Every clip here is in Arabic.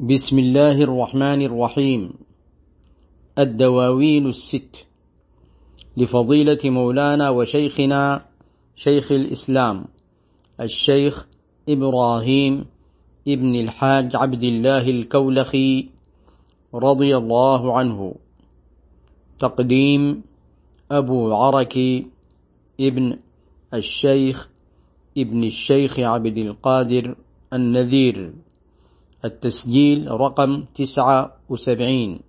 بسم الله الرحمن الرحيم. الدواوين الست. لفضيلة مولانا وشيخنا شيخ الإسلام الشيخ إبراهيم ابن الحاج عبد الله الكولخي رضي الله عنه. تقديم أبو عركي ابن الشيخ ابن الشيخ عبد القادر النذير. التسجيل رقم تسعة وسبعين.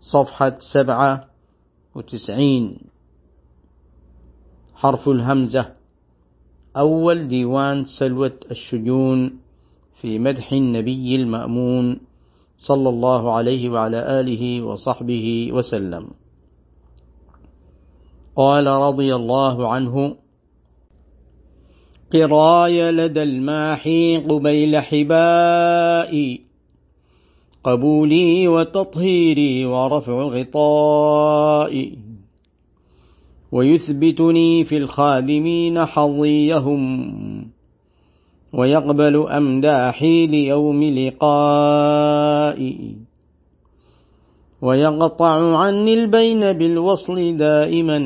صفحة سبعة وتسعين. حرف الهمزة. أول ديوان سلوة الشجون في مدح النبي المأمون صلى الله عليه وعلى آله وصحبه وسلم. قال رضي الله عنه قراي لدى الماحي قبيل حبائي. قبولي وتطهيري ورفع غطائي. ويثبتني في الخادمين حظيهم. ويقبل أمداحي ليوم لقائي. ويقطع عني البين بالوصل دائما.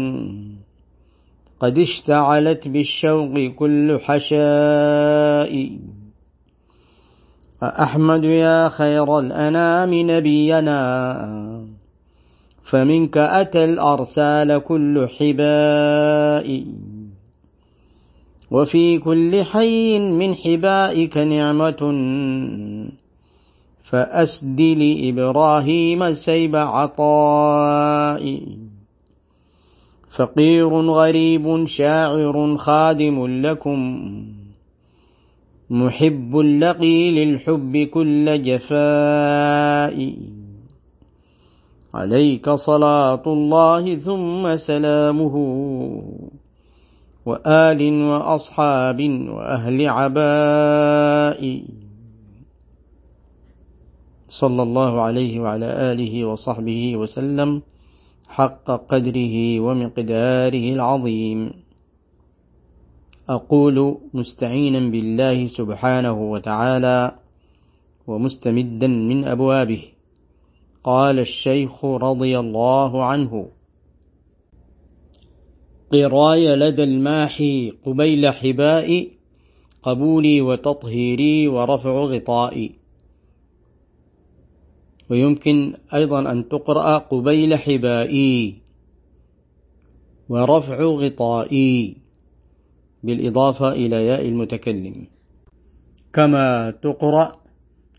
قد اشتعلت بالشوق كل حشاء. أحمد يا خير الأنام نبينا فمنك أتى الأرسال كل حباء. وفي كل حي من حبائك نعمة فأسد لإبراهيم سيب عطائي فقير غريب شاعر خادم لكم محب لقي للحب كل جفاء. عليك صلاة الله ثم سلامه. وآل وأصحاب وأهل عباء. صلى الله عليه وعلى آله وصحبه وسلم. حق قدره ومقداره العظيم. أقول مستعينا بالله سبحانه وتعالى ومستمدا من أبوابه. قال الشيخ رضي الله عنه قراي لدى الماحي قبيل حبائي قبولي وتطهيري ورفع غطائي. ويمكن أيضا أن تقرأ قبيل حبائي ورفع غطائي بالإضافة إلى ياء المتكلم. كما تقرأ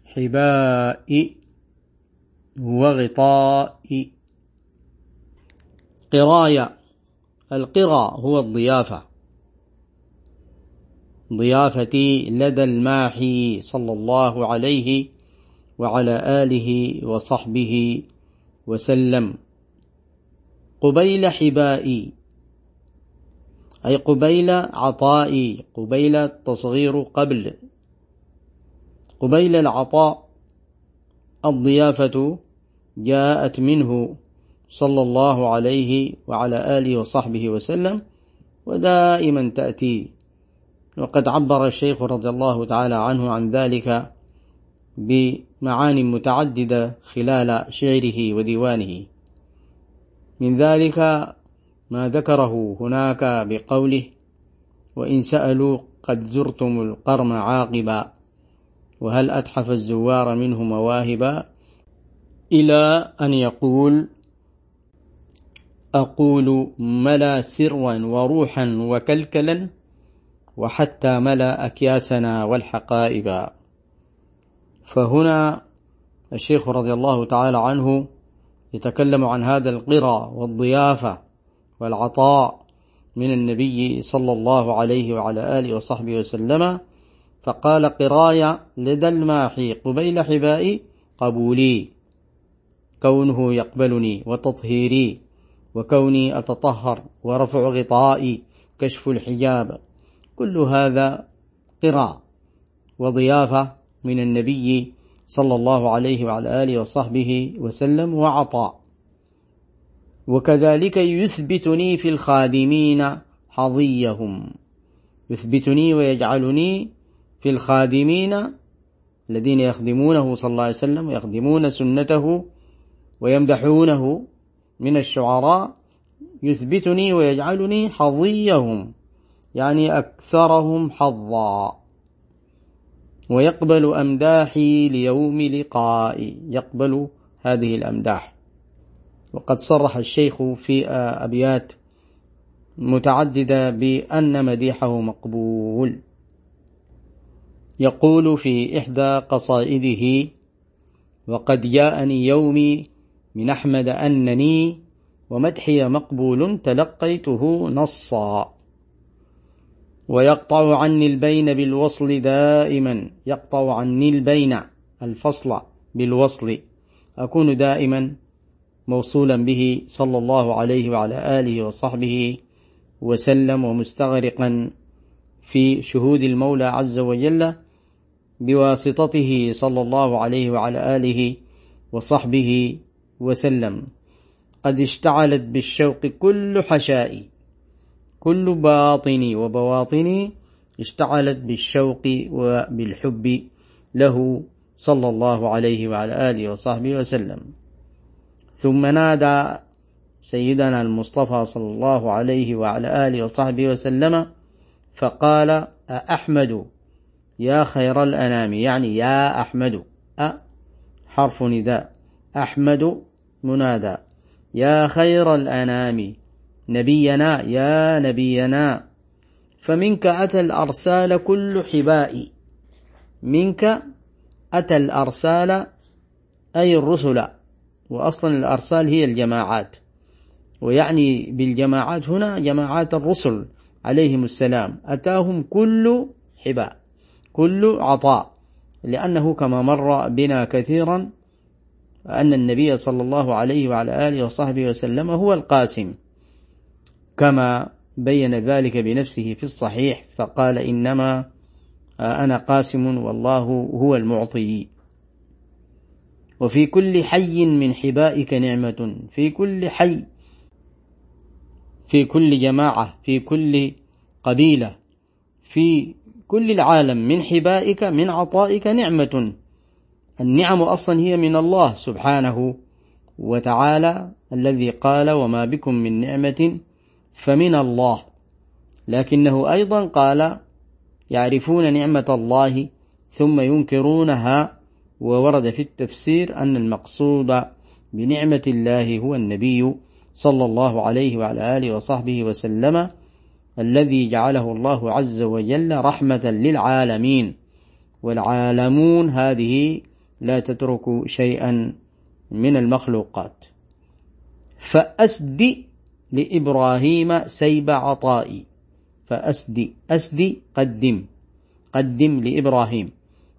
حبائي وغطائي. قراية. القراء هو الضيافة. ضيافتي لدى الماحي صلى الله عليه وعلى آله وصحبه وسلم. قبيل حبائي أي قبيل عطائي قبيل تصغير قبل. قبيل العطاء الضيافة جاءت منه صلى الله عليه وعلى آله وصحبه وسلم ودائما تأتي. وقد عبر الشيخ رضي الله تعالى عنه عن ذلك بمعان متعددة خلال شعره وديوانه. من ذلك ما ذكره هناك بقوله وإن سألوا قد زرتم القرم عاقبا وهل أتحف الزوار منه مواهبا؟ إلى أن يقول أقول ملا سرا وروحا وكلكلا وحتى ملا أكياسنا والحقائبا فهنا الشيخ رضي الله تعالى عنه يتكلم عن هذا القرى والضيافة والعطاء من النبي صلى الله عليه وعلى آله وصحبه وسلم فقال قرايا لدى الماحي قبيل حبائي قبولي كونه يقبلني وتطهيري وكوني أتطهر ورفع غطائي كشف الحجاب كل هذا قراء وضيافة من النبي صلى الله عليه وعلى آله وصحبه وسلم وعطاء. وكذلك يثبتني في الخادمين حظيهم. يثبتني ويجعلني في الخادمين الذين يخدمونه صلى الله عليه وسلم ويخدمون سنته ويمدحونه من الشعراء. يثبتني ويجعلني حظيهم يعني أكثرهم حظا. ويقبل أمداحي ليوم لقائي. يقبل هذه الأمداح. وقد صرح الشيخ في أبيات متعددة بأن مديحه مقبول. يقول في إحدى قصائده وقد جاءني يومي من أحمد أنني ومدحي مقبول تلقيته نصا. ويقطع عني البين بالوصل دائما. يقطع عني البين الفصل بالوصل. أكون دائما موصولا به صلى الله عليه وعلى آله وصحبه وسلم ومستغرقا في شهود المولى عز وجل بواسطته صلى الله عليه وعلى آله وصحبه وسلم. قد اشتعلت بالشوق كل حشائي. كل باطني وبواطني اشتعلت بالشوق وبالحب له صلى الله عليه وعلى آله وصحبه وسلم. ثم نادى سيدنا المصطفى صلى الله عليه وعلى آله وصحبه وسلم فقال أحمد يا خير الأنام. يعني يا أحمد. أ حرف نداء. أحمد منادى. يا خير الأنام. نبينا يا نبينا. فمنك أتى الأرسال كل حباء منك أتى الأرسال أي الرسل. وأصلا الأرسال هي الجماعات. ويعني بالجماعات هنا جماعات الرسل عليهم السلام. أتاهم كل حباء كل عطاء. لأنه كما مر بنا كثيرا أن النبي صلى الله عليه وعلى آله وصحبه وسلم هو القاسم. كما بين ذلك بنفسه في الصحيح فقال إنما أنا قاسم والله هو المعطي. وفي كل حي من حبائك نعمة في كل حي في كل جماعة في كل قبيلة في كل العالم من حبائك من عطائك نعمة. النعم أصلا هي من الله سبحانه وتعالى الذي قال وما بكم من نعمة فمن الله. لكنه أيضا قال يعرفون نعمة الله ثم ينكرونها وورد في التفسير أن المقصود بنعمة الله هو النبي صلى الله عليه وعلى آله وصحبه وسلم الذي جعله الله عز وجل رحمة للعالمين. والعالمون هذه لا تترك شيئا من المخلوقات. فأسدي لإبراهيم سيب عطائي. فأسدي أسدي قدم. قدم لإبراهيم.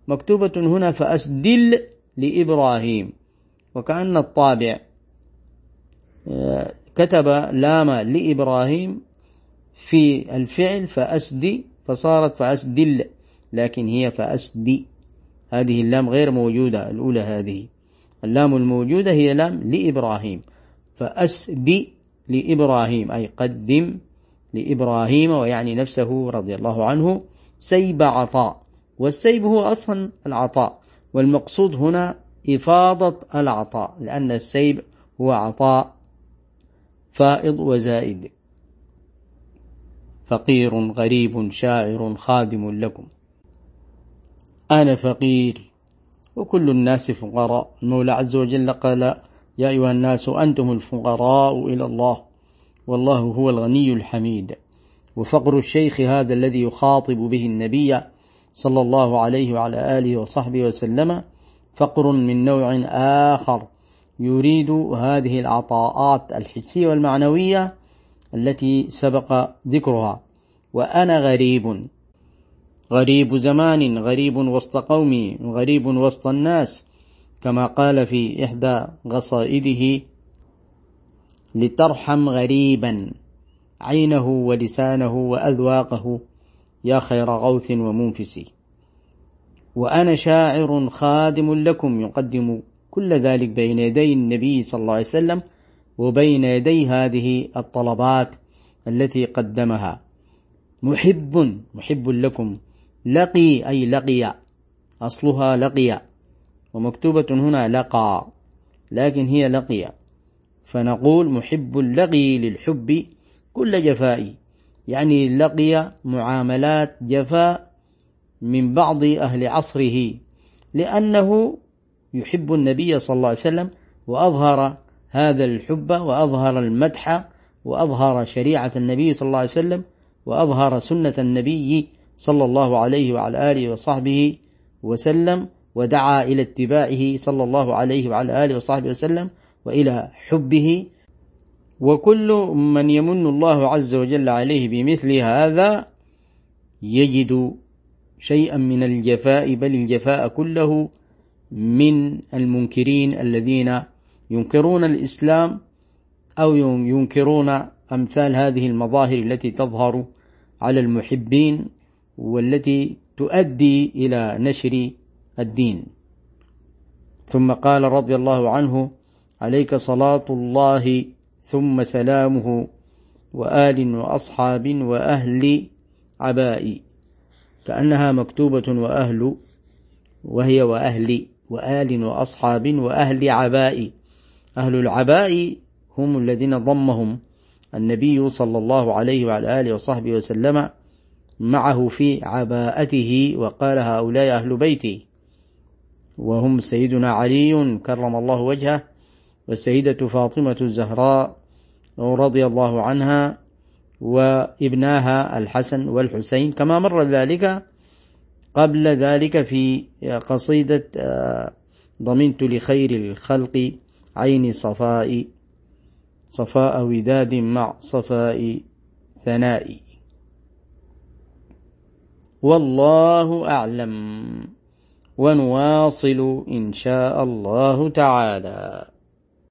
مكتوبة هنا فأسدل لإبراهيم. وكأن الطابع آه، كتب لام لإبراهيم في الفعل فأسدي فصارت فأسدل لكن هي فأسدي هذه اللام غير موجودة الأولى هذه. اللام الموجودة هي لام لإبراهيم. فأسدي لإبراهيم أي قدم لإبراهيم ويعني نفسه رضي الله عنه سيب عطاء. والسيب هو أصلا العطاء والمقصود هنا إفاضة العطاء لأن السيب هو عطاء فائض وزائد. فقير غريب شاعر خادم لكم. أنا فقير وكل الناس فقراء. المولى عز وجل قال يا أيها الناس أنتم الفقراء إلى الله والله هو الغني الحميد. وفقر الشيخ هذا الذي يخاطب به النبي صلى الله عليه وعلى آله وصحبه وسلم فقر من نوع آخر يريد هذه العطاءات الحسية والمعنوية التي سبق ذكرها. وأنا غريب غريب زمان غريب وسط قومي غريب وسط الناس كما قال في إحدى قصائده لترحم غريبا عينه ولسانه وأذواقه يا خير غوث ومنفس. وأنا شاعر خادم لكم يقدم كل ذلك بين يدي النبي صلى الله عليه وسلم وبين يدي هذه الطلبات التي قدمها. محب محب لكم لقي أي لقي أصلها لقي. ومكتوبة هنا لقى لكن هي لقي. فنقول محب اللقي للحب كل جفاء. يعني لقي معاملات جفاء من بعض أهل عصره لأنه يحب النبي صلى الله عليه وسلم وأظهر هذا الحب وأظهر المدح وأظهر شريعة النبي صلى الله عليه وسلم وأظهر سنة النبي صلى الله عليه وعلى آله وصحبه وسلم ودعا إلى اتباعه صلى الله عليه وعلى آله وصحبه وسلم وإلى حبه. وكل من يمن الله عز وجل عليه بمثل هذا يجد شيئا من الجفاء بل الجفاء كله من المنكرين الذين ينكرون الإسلام أو ينكرون أمثال هذه المظاهر التي تظهر على المحبين والتي تؤدي إلى نشر الدين. ثم قال رضي الله عنه عليك صلاة الله ثم سلامه وآل وأصحاب وأهل عباء كأنها مكتوبة وأهل وهي وأهل وآل وأصحاب وأهل عباء أهل العباء هم الذين ضمهم النبي صلى الله عليه وعلى آله وصحبه وسلم معه في عباءته وقال هؤلاء أهل بيتي. وهم سيدنا علي كرم الله وجهه والسيدة فاطمة الزهراء رضي الله عنها وابناها الحسن والحسين. كما مر ذلك قبل ذلك في قصيدة آه، ضمنت لخير الخلق عين صفاء صفاء وداد مع صفاء ثناء والله أعلم. ونواصل إن شاء الله تعالى.